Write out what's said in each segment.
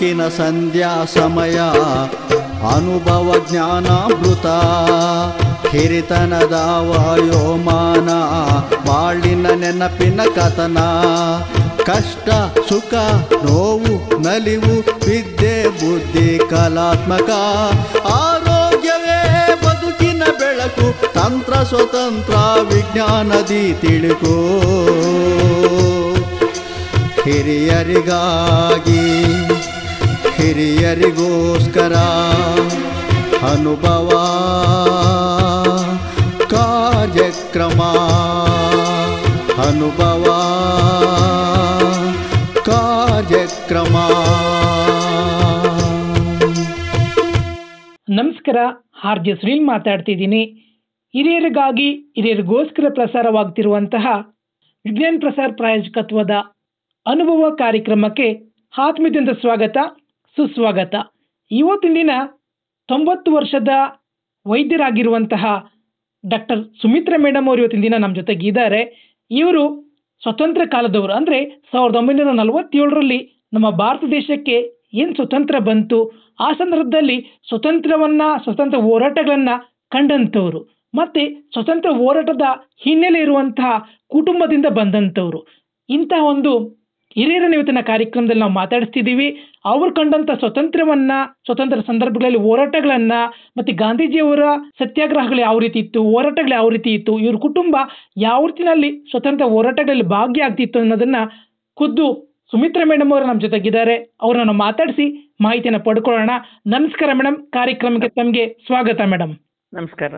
ಬೆಳಕಿನ ಸಂಧ್ಯಾ ಸಮಯ, ಅನುಭವ ಜ್ಞಾನಾಮೃತ. ಹಿರಿತನದ ವಾಯೋಮಾನ, ಬಾಳಿನ ನೆನಪಿನ ಕಥನ. ಕಷ್ಟ, ಸುಖ, ನೋವು, ನಲಿವು, ವಿದ್ಯೆ, ಬುದ್ಧಿ, ಕಲಾತ್ಮಕ. ಆರೋಗ್ಯವೇ ಬದುಕಿನ ಬೆಳಕು, ತಂತ್ರ ಸ್ವತಂತ್ರ, ವಿಜ್ಞಾನದಿ ತಿಳುಕೋ. ಹಿರಿಯರಿಗಾಗಿ ಹಿರಿಯರಿಗೋಸ್ಕರ ಅನುಭವ, ಕಾರ್ಯಕ್ರಮ ಅನುಭವ, ಕಾರ್ಯಕ್ರಮ. ನಮಸ್ಕಾರ ಆರ್ ಜೆ ಸುನೀಲ್ ಮಾತಾಡ್ತಿದ್ದೀನಿ. ಹಿರಿಯರಿಗಾಗಿ, ಹಿರಿಯರಿಗೋಸ್ಕರ ಪ್ರಸಾರವಾಗ್ತಿರುವಂತಹ ವಿಜ್ಞಾನ ಪ್ರಸಾರ ಪ್ರಾಯೋಜಕತ್ವದ ಅನುಭವ ಕಾರ್ಯಕ್ರಮಕ್ಕೆ ಆತ್ಮೀಯದಿಂದ ಸ್ವಾಗತ. ಸುಸ್ವಾಗತ. ಇವತ್ತಿನ ದಿನ ತೊಂಬತ್ತು ವರ್ಷದ ವೈದ್ಯರಾಗಿರುವಂತಹ ಡಾಕ್ಟರ್ ಸುಮಿತ್ರಾ ಮೇಡಮ್ ಅವರು ಇವತ್ತಿನ ದಿನ ನಮ್ಮ ಜೊತೆಗಿದ್ದಾರೆ. ಇವರು ಸ್ವತಂತ್ರ ಕಾಲದವರು. ಅಂದರೆ ಸಾವಿರದ ಒಂಬೈನೂರ ನಲವತ್ತೇಳರಲ್ಲಿ ನಮ್ಮ ಭಾರತ ದೇಶಕ್ಕೆ ಏನು ಸ್ವತಂತ್ರ ಬಂತು? ಆ ಸಂದರ್ಭದಲ್ಲಿ ಸ್ವತಂತ್ರವನ್ನು, ಸ್ವತಂತ್ರ ಹೋರಾಟಗಳನ್ನು ಕಂಡಂಥವ್ರು. ಮತ್ತು ಸ್ವತಂತ್ರ ಹೋರಾಟದ ಹಿನ್ನೆಲೆ ಇರುವಂತಹ ಕುಟುಂಬದಿಂದ ಬಂದಂಥವ್ರು. ಇಂತಹ ಒಂದು ಹಿರಿಯರನ್ನ ಇವತ್ತಿನ ಕಾರ್ಯಕ್ರಮದಲ್ಲಿ ನಾವು ಮಾತಾಡಿಸ್ತಿದ್ದೀವಿ. ಅವರು ಕಂಡಂತ ಸ್ವತಂತ್ರವನ್ನ ಸ್ವತಂತ್ರ ಸಂದರ್ಭಗಳಲ್ಲಿ ಹೋರಾಟಗಳನ್ನ ಮತ್ತೆ ಗಾಂಧೀಜಿಯವರ ಸತ್ಯಾಗ್ರಹಗಳು ಯಾವ ರೀತಿ ಇತ್ತು ಹೋರಾಟಗಳು ಯಾವ ರೀತಿ ಇತ್ತು ಇವ್ರ ಕುಟುಂಬ ಯಾವ ರೀತಿನಲ್ಲಿ ಸ್ವತಂತ್ರ ಹೋರಾಟಗಳಲ್ಲಿ ಭಾಗಿಯಾಗ್ತಿತ್ತು ಅನ್ನೋದನ್ನ ಖುದ್ದು ಸುಮಿತ್ರಾ ಮೇಡಮ್ ಅವರು ನಮ್ಮ ಜೊತೆಗಿದ್ದಾರೆ. ಅವರನ್ನು ಮಾತಾಡಿಸಿ ಮಾಹಿತಿಯನ್ನು ಪಡ್ಕೊಳ್ಳೋಣ. ನಮಸ್ಕಾರ ಮೇಡಮ್. ಕಾರ್ಯಕ್ರಮಕ್ಕೆ ತಮಗೆ ಸ್ವಾಗತ ಮೇಡಮ್. ನಮಸ್ಕಾರ.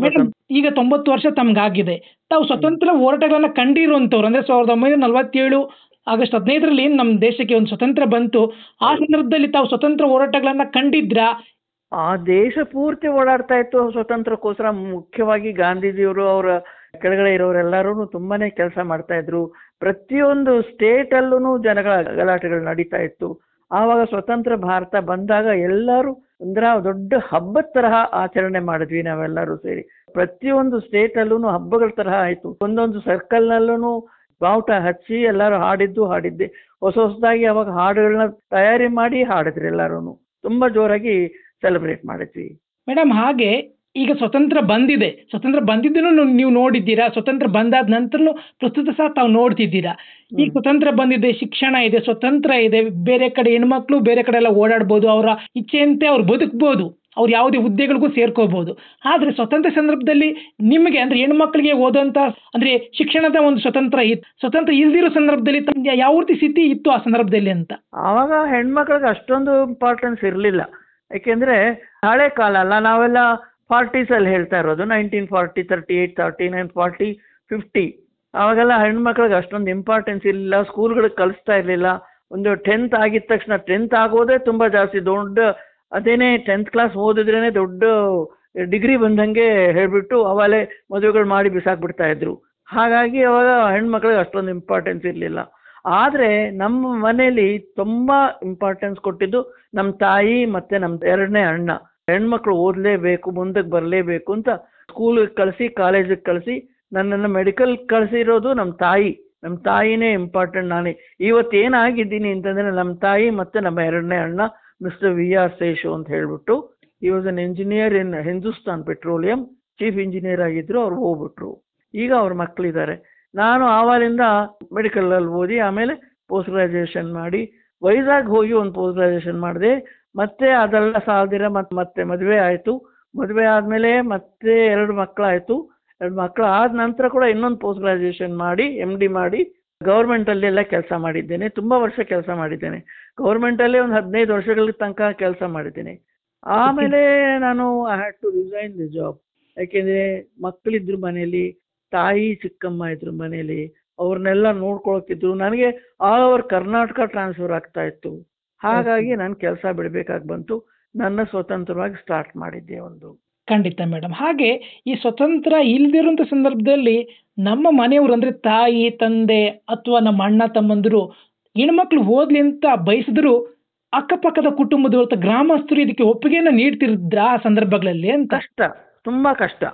ಮೇಡಮ್ ಈಗ ತೊಂಬತ್ತು ವರ್ಷ ತಮ್ಗಾಗಿದೆ. ತಾವು ಸ್ವತಂತ್ರ ಹೋರಾಟಗಳನ್ನ ಕಂಡಿರುವಂತವ್ರು ಅಂದ್ರೆ ಸಾವಿರದ ಒಂಬೈನೂರ ನಲವತ್ತೇಳು ಆಗಸ್ಟ್ ಹದಿನೈದರಲ್ಲಿ ಏನು ನಮ್ಮ ದೇಶಕ್ಕೆ ಒಂದು ಸ್ವತಂತ್ರ ಬಂತು. ಆ ಸಂದರ್ಭದಲ್ಲಿ ತಾವು ಸ್ವತಂತ್ರ ಹೋರಾಟಗಳನ್ನ ಕಂಡಿದ್ರಾ? ಆ ದೇಶ ಪೂರ್ತಿ ಓಡಾಡ್ತಾ ಇತ್ತು ಸ್ವತಂತ್ರಕ್ಕೋಸ್ಕರ. ಮುಖ್ಯವಾಗಿ ಗಾಂಧೀಜಿಯವರು ಅವರ ಕೆಳಗಡೆ ಇರೋರೆಲ್ಲರೂ ತುಂಬಾನೇ ಕೆಲಸ ಮಾಡ್ತಾ ಇದ್ರು. ಪ್ರತಿಯೊಂದು ಸ್ಟೇಟ್ ಅಲ್ಲೂ ಜನಗಳ ಗಲಾಟೆಗಳು ನಡೀತಾ ಇತ್ತು. ಆವಾಗ ಸ್ವತಂತ್ರ ಭಾರತ ಬಂದಾಗ ಎಲ್ಲರೂ ಅಂದ್ರ ದೊಡ್ಡ ಹಬ್ಬದ ತರಹ ಆಚರಣೆ ಮಾಡಿದ್ವಿ ನಾವೆಲ್ಲರೂ ಸೇರಿ. ಪ್ರತಿಯೊಂದು ಸ್ಟೇಟ್ ಅಲ್ಲೂ ಹಬ್ಬಗಳ ತರಹ ಆಯ್ತು. ಒಂದೊಂದು ಸರ್ಕಲ್ ನಲ್ಲೂ ಬಾವುಟ ಹಚ್ಚಿ ಎಲ್ಲರೂ ಹಾಡಿದ್ದು ಹಾಡಿದ್ದೆ. ಹೊಸ ಹೊಸದಾಗಿ ಅವಾಗ ಹಾಡುಗಳನ್ನ ತಯಾರಿ ಮಾಡಿ ಹಾಡಿದ್ರಿ ಎಲ್ಲರೂ ತುಂಬಾ ಜೋರಾಗಿ ಸೆಲೆಬ್ರೇಟ್ ಮಾಡಿದ್ವಿ. ಮೇಡಮ್ ಹಾಗೆ ಈಗ ಸ್ವತಂತ್ರ ಬಂದಿದೆ. ಸ್ವತಂತ್ರ ಬಂದಿದ್ದನ್ನು ನೀವು ನೋಡಿದ್ದೀರಾ? ಸ್ವತಂತ್ರ ಬಂದಾದ ನಂತರನು ಪ್ರಸ್ತುತ ಸಹ ತಾವು ನೋಡ್ತಿದ್ದೀರಾ? ಈ ಸ್ವತಂತ್ರ ಬಂದಿದೆ ಶಿಕ್ಷಣ ಇದೆ ಸ್ವತಂತ್ರ ಇದೆ ಬೇರೆ ಕಡೆ ಹೆಣ್ಮಕ್ಳು ಬೇರೆ ಕಡೆ ಎಲ್ಲ ಓಡಾಡ್ಬೋದು ಅವರ ಇಚ್ಛೆಯಂತೆ ಅವ್ರು ಬದುಕ್ಬೋದು. ಅವ್ರು ಯಾವುದೇ ಹುದ್ದೆಗಳಿಗೂ ಸೇರ್ಕೋಬಹುದು ಆದರೆ ಸ್ವತಂತ್ರ ಸಂದರ್ಭದಲ್ಲಿ ನಿಮಗೆ ಅಂದ್ರೆ ಹೆಣ್ಮಕ್ಳಿಗೆ ಓದುವಂತ ಅಂದ್ರೆ ಶಿಕ್ಷಣದ ಒಂದು ಸ್ವತಂತ್ರ ಇತ್ತು ಸ್ವತಂತ್ರ ಇಲ್ದಿರೋ ಸಂದರ್ಭದಲ್ಲಿ ತಮ್ಗೆ ಯಾವ ರೀತಿ ಸ್ಥಿತಿ ಇತ್ತು ಆ ಸಂದರ್ಭದಲ್ಲಿ ಅಂತ? ಆವಾಗ ಹೆಣ್ಮಕ್ಳಿಗೆ ಅಷ್ಟೊಂದು ಇಂಪಾರ್ಟೆನ್ಸ್ ಇರಲಿಲ್ಲ. ಯಾಕೆಂದ್ರೆ ಹಳೆ ಕಾಲ ಅಲ್ಲ, ನಾವೆಲ್ಲ ಫಾರ್ಟೀಸಲ್ಲಿ ಹೇಳ್ತಾ ಇರೋದು nineteen forty thirty eight thirty nine forty fifty ಅವಾಗೆಲ್ಲ ಹೆಣ್ಮಕ್ಳಿಗೆ ಅಷ್ಟೊಂದು ಇಂಪಾರ್ಟೆನ್ಸ್ ಇರಲಿಲ್ಲ ಸ್ಕೂಲ್ಗಳಿಗೆ ಕಲಿಸ್ತಾ ಇರಲಿಲ್ಲ. ಒಂದು ಟೆಂತ್ ಆಗಿದ ತಕ್ಷಣ ಟೆಂತ್ ಆಗೋದೇ ತುಂಬ ಜಾಸ್ತಿ, ದೊಡ್ಡ ಅದೇನೇ ಟೆಂತ್ ಕ್ಲಾಸ್ ಓದಿದ್ರೇನೆ ದೊಡ್ಡ ಡಿಗ್ರಿ ಬಂದಂಗೆ ಹೇಳಿಬಿಟ್ಟು ಅವಾಗಲೇ ಮದುವೆಗಳು ಮಾಡಿ ಬಿಸಾಕ್ಬಿಡ್ತಾ ಇದ್ರು. ಹಾಗಾಗಿ ಅವಾಗ ಹೆಣ್ಮಕ್ಳಿಗೆ ಅಷ್ಟೊಂದು ಇಂಪಾರ್ಟೆನ್ಸ್ ಇರಲಿಲ್ಲ. ಆದರೆ ನಮ್ಮ ಮನೇಲಿ ತುಂಬ ಇಂಪಾರ್ಟೆನ್ಸ್ ಕೊಟ್ಟಿದ್ದು ನಮ್ಮ ತಾಯಿ ಮತ್ತೆ ನಮ್ಮ ಎರಡನೇ ಅಣ್ಣ. ಹೆಣ್ಮಕ್ಳು ಓದಲೇಬೇಕು ಮುಂದಕ್ಕೆ ಬರಲೇಬೇಕು ಅಂತ ಸ್ಕೂಲಿಗೆ ಕಳಿಸಿ ಕಾಲೇಜಿಗೆ ಕಳಿಸಿ, ನನ್ನನ್ನು ಮೆಡಿಕಲ್ ಕಳಿಸಿರೋದು ನಮ್ಮ ತಾಯಿ. ನಮ್ಮ ತಾಯಿನೇ ಇಂಪಾರ್ಟೆಂಟ್ ನಾನೇ. ಇವತ್ತು ಏನಾಗಿದ್ದೀನಿ ಅಂತಂದರೆ ನಮ್ಮ ತಾಯಿ ಮತ್ತು ನಮ್ಮ ಎರಡನೇ ಅಣ್ಣ ಮಿಸ್ಟರ್ ವಿ ಆರ್ ಸೇಶು ಅಂತ ಹೇಳ್ಬಿಟ್ಟು ಈ was an engineer in Hindustan Petroleum chief engineer ಆಗಿದ್ರು, ಅವ್ರು ಹೋಗ್ಬಿಟ್ರು. ಈಗ ಅವ್ರ ಮಕ್ಕಳಿದ್ದಾರೆ ನಾನು ಆವಾಗಿಂದ ಮೆಡಿಕಲಲ್ಲಿ ಓದಿ, ಆಮೇಲೆ ಪೋಸ್ಟ್ ಗ್ರಾಜುಯೇಷನ್ ಮಾಡಿ ವೈಜಾಗ್ ಹೋಗಿ ಒಂದು ಪೋಸ್ಟ್ ಗ್ರಾಜುಯೇಷನ್ ಮಾಡಿದೆ. ಮತ್ತೆ ಅದೆಲ್ಲ ಸಾಲದಿರ ಮತ್ತೆ ಮತ್ತೆ ಮದುವೆ ಆಯಿತು. ಮದುವೆ ಆದಮೇಲೆ ಮತ್ತೆ ಎರಡು ಮಕ್ಕಳಾಯಿತು ಎರಡು ಮಕ್ಕಳು ಆದ ನಂತರ ಕೂಡ ಇನ್ನೊಂದು ಪೋಸ್ಟ್ ಗ್ರಾಜುಯೇಷನ್ ಮಾಡಿ ಎಂ ಡಿ ಮಾಡಿ ಗೌರ್ಮೆಂಟಲ್ಲೆಲ್ಲ ಕೆಲಸ ಮಾಡಿದ್ದೇನೆ. ತುಂಬ ವರ್ಷ ಕೆಲಸ ಮಾಡಿದ್ದೇನೆ. ಗೌರ್ಮೆಂಟಲ್ಲೇ ಒಂದು ಹದಿನೈದು ವರ್ಷಗಳ ತನಕ ಕೆಲಸ ಮಾಡಿದ್ದೀನಿ. ಆಮೇಲೆ ನಾನು I had to resign the job ಯಾಕೆಂದರೆ ಮಕ್ಕಳಿದ್ರು ಮನೇಲಿ ತಾಯಿ ಚಿಕ್ಕಮ್ಮ ಇದ್ರು ಮನೇಲಿ ಅವ್ರನ್ನೆಲ್ಲ ನೋಡ್ಕೊಳಕ್ತಿದ್ರು ನನಗೆ ಆಲ್ ಓವರ್ ಕರ್ನಾಟಕ ಟ್ರಾನ್ಸ್ಫರ್ ಆಗ್ತಾ ಇತ್ತು. ಹಾಗಾಗಿ ನಾನು ಕೆಲಸ ಬಿಡಬೇಕಾಗಿ ಬಂತು. ನನ್ನ ಸ್ವತಂತ್ರವಾಗಿ ಸ್ಟಾರ್ಟ್ ಮಾಡಿದ್ದೆ ಒಂದು. ಖಂಡಿತ ಮೇಡಮ್ ಹಾಗೆ ಈ ಸ್ವತಂತ್ರ ಇಲ್ದಿರುವಂತ ಸಂದರ್ಭದಲ್ಲಿ ನಮ್ಮ ಮನೆಯವರು ಅಂದ್ರೆ ತಾಯಿ, ತಂದೆ ಅಥವಾ ನಮ್ಮ ಅಣ್ಣ, ತಮ್ಮಂದಿರು ಹೆಣ್ಮಕ್ಳು ಓದ್ಲಿ ಅಂತ ಬಯಸಿದ್ರು ಅಕ್ಕಪಕ್ಕದ ಕುಟುಂಬದವ್ರ ಗ್ರಾಮಸ್ಥರು ಇದಕ್ಕೆ ಒಪ್ಪಿಗೆಯನ್ನ ನೀಡ್ತಿರಿದ್ರ ಆ ಸಂದರ್ಭಗಳಲ್ಲಿ ಅಂತ? ಕಷ್ಟ, ತುಂಬಾ ಕಷ್ಟ.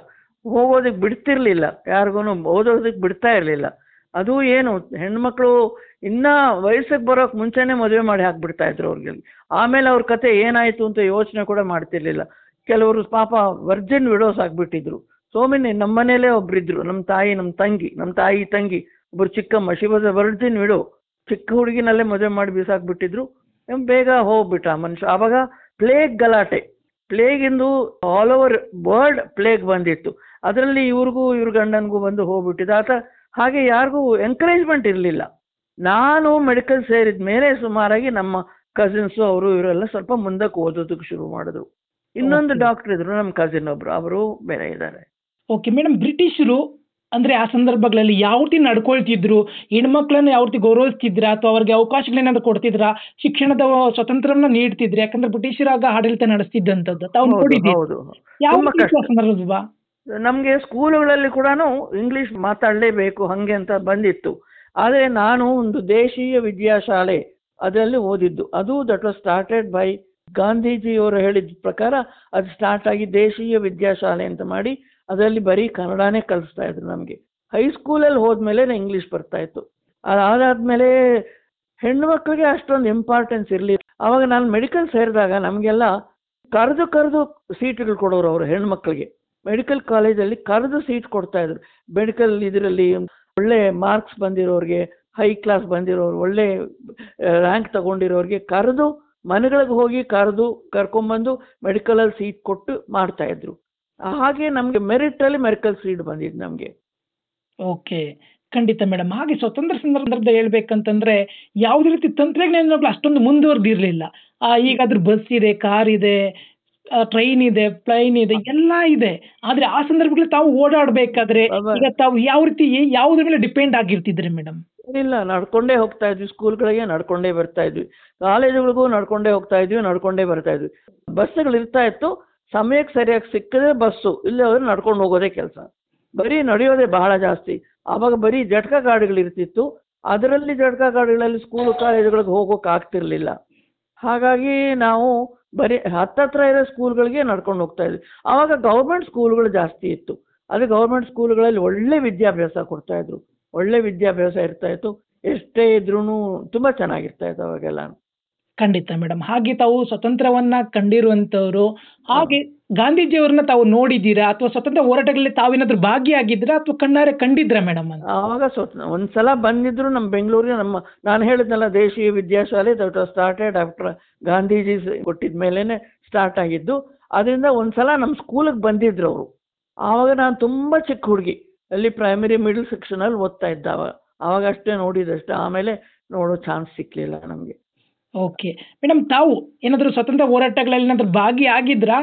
ಹೋಗೋದಕ್ಕೆ ಬಿಡ್ತಿರ್ಲಿಲ್ಲ. ಯಾರಿಗೂ ಓದೋದಕ್ಕೆ ಬಿಡ್ತಾ ಇರಲಿಲ್ಲ. ಅದು ಏನು, ಹೆಣ್ಮಕ್ಳು ಇನ್ನ ವಯಸ್ಸಿಗೆ ಬರೋಕ್ ಮುಂಚೆನೆ ಮದುವೆ ಮಾಡಿ ಹಾಕ್ಬಿಡ್ತಾ ಇದ್ರು ಅವ್ರಿಗೆ. ಆಮೇಲೆ ಅವ್ರ ಕತೆ ಏನಾಯ್ತು ಅಂತ ಯೋಚನೆ ಕೂಡ ಮಾಡ್ತಿರ್ಲಿಲ್ಲ. ಕೆಲವರು ಪಾಪ ವರ್ಜನ್ ವಿಡೋಸ್ ಆಗ್ಬಿಟ್ಟಿದ್ರು. ಸೋಮಿನಿ, ನಮ್ಮ ಮನೇಲೇ ಒಬ್ರಿದ್ರು. ನಮ್ಮ ತಾಯಿ, ನಮ್ಮ ತಂಗಿ, ನಮ್ಮ ತಾಯಿ ತಂಗಿ. ಒಬ್ರು ಚಿಕ್ಕಮ್ಮ ಶಿವದ ವರ್ಜಿನ್ ವಿಡೋ ಚಿಕ್ಕ ಹುಡುಗಿನಲ್ಲೇ ಮದುವೆ ಮಾಡಿ ಬೀಸಾಕ್ಬಿಟ್ಟಿದ್ರು ಬೇಗ ಹೋಗ್ಬಿಟ್ಟ ಆ ಮನುಷ್ಯ. ಆವಾಗ ಪ್ಲೇಗ್ ಗಲಾಟೆ. ಪ್ಲೇಗ್ ಇಂದು ಆಲ್ ಓವರ್ ವರ್ಲ್ಡ್ ಪ್ಲೇಗ್ ಬಂದಿತ್ತು. ಅದರಲ್ಲಿ ಇವ್ರಿಗೂ ಇವ್ರ ಗಂಡನಿಗೂ ಬಂದು ಹೋಗ್ಬಿಟ್ಟಿದೆ. ಆತ ಹಾಗೆ ಯಾರಿಗೂ ಎನ್ಕರೇಜ್ಮೆಂಟ್ ಇರಲಿಲ್ಲ. ನಾನು ಮೆಡಿಕಲ್ ಸೇರಿದ ಮೇಲೆ ಸುಮಾರಾಗಿ ನಮ್ಮ ಕಸಿನ್ಸು ಅವರು ಇವರೆಲ್ಲ ಸ್ವಲ್ಪ ಮುಂದಕ್ಕೆ ಓದೋದಕ್ಕೆ ಶುರು ಮಾಡಿದ್ರು. ಇನ್ನೊಂದು ಡಾಕ್ಟರ್ ಇದ್ರು ನಮ್ಮ ಕಸಿನ್ ಒಬ್ರು. ಅವರು ಬೇರೆ ಇದ್ದಾರೆ. ಓಕೆ ಮೇಡಮ್ ಬ್ರಿಟಿಷರು ಅಂದ್ರೆ ಆ ಸಂದರ್ಭಗಳಲ್ಲಿ ಯಾವ ರೀತಿ ನಡ್ಕೊಳ್ತಿದ್ರು ಹೆಣ್ಮಕ್ಳನ್ನ ಯಾವ ರೀತಿ ಗೌರವಿಸ್ತಿದ್ರ ಅಥವಾ ಅವ್ರಿಗೆ ಅವಕಾಶಗಳೇನಾದ್ರು ಕೊಡ್ತಿದ್ರ ಶಿಕ್ಷಣದ ಸ್ವತಂತ್ರವನ್ನ ನೀಡ್ತಿದ್ರೆ ಯಾಕಂದ್ರೆ ಬ್ರಿಟಿಷರಾಗ ಆಡಳಿತ ನಡೆಸ್ತಿದ್ದಂಥದ್ದು ತಾವು ನೋಡಿದ್ದೀರಿ? ಸಂದರ್ಭ ನಮಗೆ ಸ್ಕೂಲುಗಳಲ್ಲಿ ಕೂಡ ಇಂಗ್ಲಿಷ್ ಮಾತಾಡಲೇಬೇಕು ಹಾಗೆ ಅಂತ ಬಂದಿತ್ತು. ಆದರೆ ನಾನು ಒಂದು ದೇಶೀಯ ವಿದ್ಯಾಶಾಲೆ ಅದರಲ್ಲಿ ಓದಿದ್ದು. ಅದು ದಟ್ ವಾಸ್ ಸ್ಟಾರ್ಟೆಡ್ ಬೈ ಗಾಂಧೀಜಿಯವರು ಹೇಳಿದ ಪ್ರಕಾರ ಅದು ಸ್ಟಾರ್ಟ್ ಆಗಿ ದೇಶೀಯ ವಿದ್ಯಾಶಾಲೆ ಅಂತ ಮಾಡಿ ಅದರಲ್ಲಿ ಬರೀ ಕನ್ನಡನೇ ಕಲಿಸ್ತಾ ಇದ್ರು ನಮಗೆ. ಹೈಸ್ಕೂಲಲ್ಲಿ ಹೋದ್ಮೇಲೆ ಇಂಗ್ಲಿಷ್ ಬರ್ತಾ ಇತ್ತು. ಅದಾದ್ಮೇಲೆ ಹೆಣ್ಣು ಮಕ್ಕಳಿಗೆ ಅಷ್ಟೊಂದು ಇಂಪಾರ್ಟೆನ್ಸ್ ಇರಲಿ ಅವಾಗ ನಾನು ಮೆಡಿಕಲ್ ಸೇರಿದಾಗ ನಮಗೆಲ್ಲ ಕರೆದು ಕರೆದು ಸೀಟ್ಗಳು ಕೊಡೋರು ಅವರು ಹೆಣ್ಮಕ್ಳಿಗೆ ಮೆಡಿಕಲ್ ಕಾಲೇಜಲ್ಲಿ ಕರೆದು ಸೀಟ್ ಕೊಡ್ತಾ ಇದ್ರು. ಮೆಡಿಕಲ್ ಇದರಲ್ಲಿ ಒಳ್ಳೆ ಮಾರ್ಕ್ಸ್ ಬಂದಿರೋರಿಗೆ ಹೈ ಕ್ಲಾಸ್ ಬಂದಿರೋರು, ಒಳ್ಳೆ ರ್ಯಾಂಕ್ ತಗೊಂಡಿರೋರಿಗೆ ಕರೆದು ಮನೆಗಳಿಗೆ ಹೋಗಿ ಕರೆದು ಕರ್ಕೊಂಬಂದು ಮೆಡಿಕಲಲ್ಲಿ ಸೀಟ್ ಕೊಟ್ಟು ಮಾಡ್ತಾ ಇದ್ರು. ಹಾಗೆ ನಮಗೆ ಮೆರಿಟಲ್ಲಿ ಮೆರಿಕಲ್ ಸೀಟ್ ಬಂದಿದ್ದು ನಮಗೆ. ಓಕೆ ಖಂಡಿತ ಮೇಡಮ್ ಹಾಗೆ ಸ್ವತಂತ್ರ ಸಂದರ್ಭದಲ್ಲಿ ಹೇಳ್ಬೇಕಂತಂದ್ರೆ ಯಾವುದೇ ರೀತಿ ತಂತ್ರಜ್ಞಾನ ಅಷ್ಟೊಂದು ಮುಂದುವರೆದಿರಲಿಲ್ಲ ಈಗ ಅದ್ರ ಬಸ್ ಇದೆ ಕಾರ್ ಇದೆ ಟ್ರೈನ್ ಇದೆ ಪ್ಲೈನ್ ಇದೆ ಎಲ್ಲ ಇದೆ. ಆದ್ರೆ ಆ ಸಂದರ್ಭಗಳಲ್ಲಿ ತಾವು ಓಡಾಡ್ಬೇಕಾದ್ರೆ ಈಗ ತಾವು ಯಾವ ರೀತಿ ಯಾವುದ್ರ ಮೇಲೆ ಡಿಪೆಂಡ್ ಆಗಿರ್ತಿದ್ರಿ ಮೇಡಮ್ ಇಲ್ಲ ನಡ್ಕೊಂಡೇ ಹೋಗ್ತಾ ಇದ್ವಿ ಸ್ಕೂಲ್ಗಳಿಗೆ ನಡ್ಕೊಂಡೇ ಬರ್ತಾ ಇದ್ವಿ ಕಾಲೇಜುಗಳಿಗೂ ನಡ್ಕೊಂಡೇ ಹೋಗ್ತಾ ಇದ್ವಿ ನಡ್ಕೊಂಡೇ ಬರ್ತಾ ಇದ್ವಿ. ಬಸ್ಸುಗಳು ಇರ್ತಾ ಇತ್ತು ಸಮಯಕ್ಕೆ ಸರಿಯಾಗಿ ಸಿಕ್ಕಿದ್ರೆ ಬಸ್ಸು, ಇಲ್ಲ ಹೋದ್ರೆ ನಡ್ಕೊಂಡು ಹೋಗೋದೇ ಕೆಲಸ. ಬರೀ ನಡೆಯೋದೇ ಬಹಳ ಜಾಸ್ತಿ. ಆವಾಗ ಬರೀ ಜಟಕ ಗಾಡಿಗಳು ಇರ್ತಿತ್ತು ಅದರಲ್ಲಿ ಜಟಕ ಗಾಡಿಗಳಲ್ಲಿ ಸ್ಕೂಲ್ ಕಾಲೇಜುಗಳಿಗೆ ಹೋಗೋಕೆ ಆಗ್ತಿರ್ಲಿಲ್ಲ. ಹಾಗಾಗಿ ನಾವು ಬರೀ ಹತ್ತತ್ರ ಇರೋ ಸ್ಕೂಲ್ಗಳಿಗೆ ನಡ್ಕೊಂಡು ಹೋಗ್ತಾ ಇದ್ವಿ. ಆವಾಗ ಗೌರ್ಮೆಂಟ್ ಸ್ಕೂಲ್ಗಳು ಜಾಸ್ತಿ ಇತ್ತು. ಅದೇ ಗೌರ್ಮೆಂಟ್ ಸ್ಕೂಲ್ಗಳಲ್ಲಿ ಒಳ್ಳೆ ವಿದ್ಯಾಭ್ಯಾಸ ಕೊಡ್ತಾ ಇದ್ರು. ಒಳ್ಳೆ ವಿದ್ಯಾಭ್ಯಾಸ ಇರ್ತಾ ಇತ್ತು. ಎಷ್ಟೇ ಇದ್ರೂ ತುಂಬ ಚೆನ್ನಾಗಿರ್ತಾ ಇತ್ತು ಅವಾಗೆಲ್ಲ. ಖಂಡಿತ ಮೇಡಮ್. ಹಾಗೆ ತಾವು ಸ್ವತಂತ್ರವನ್ನ ಕಂಡಿರುವಂತವ್ರು ಹಾಗೆ ಗಾಂಧೀಜಿಯವರನ್ನ ತಾವು ನೋಡಿದ್ದೀರಾ? ಅಥವಾ ಸ್ವತಂತ್ರ ಹೋರಾಟಗಳಲ್ಲಿ ತಾವೇನಾದ್ರೂ ಭಾಗಿಯಾಗಿದ್ದೀರಾ? ಅಥವಾ ಕಣ್ಣಾರೆ ಕಂಡಿದ್ರಾ ಮೇಡಮ್ ಅವಾಗ ಸ್ವತಂತ್ರ ಸ್ವತ, ಒಂದ್ಸಲ ಬಂದಿದ್ರು ನಮ್ಮ ಬೆಂಗಳೂರಿನ ನಮ್ಮ, ನಾನು ಹೇಳಿದ್ನಲ್ಲ, Deshiya Vidyashala was started after Gandhiji ಕೊಟ್ಟಿದ ಸ್ಟಾರ್ಟ್ ಆಗಿದ್ದು. ಅದರಿಂದ ಒಂದ್ಸಲ ನಮ್ಮ ಸ್ಕೂಲಿಗೆ ಬಂದಿದ್ರು ಅವರು. ಆವಾಗ ನಾನು ತುಂಬಾ ಚಿಕ್ಕ ಹುಡುಗಿ. ಅಲ್ಲಿ ಪ್ರೈಮರಿ ಮಿಡಲ್ ಸೆಕ್ಷನಲ್ಲಿ ಓದ್ತಾ ಇದ್ದ ಅವಾಗ. ಅಷ್ಟೇ ನೋಡಿದಷ್ಟೇ ಆಮೇಲೆ ನೋಡೋ ಚಾನ್ಸ್ ಸಿಕ್ಕಲಿಲ್ಲ ನಮಗೆ. ಓಕೆ ಮೇಡಮ್ ತಾವು ಏನಾದರೂ ಸ್ವತಂತ್ರ ಹೋರಾಟಗಳಲ್ಲಿ ಏನಾದರೂ ಭಾಗಿಯಾಗಿದ್ರಾ?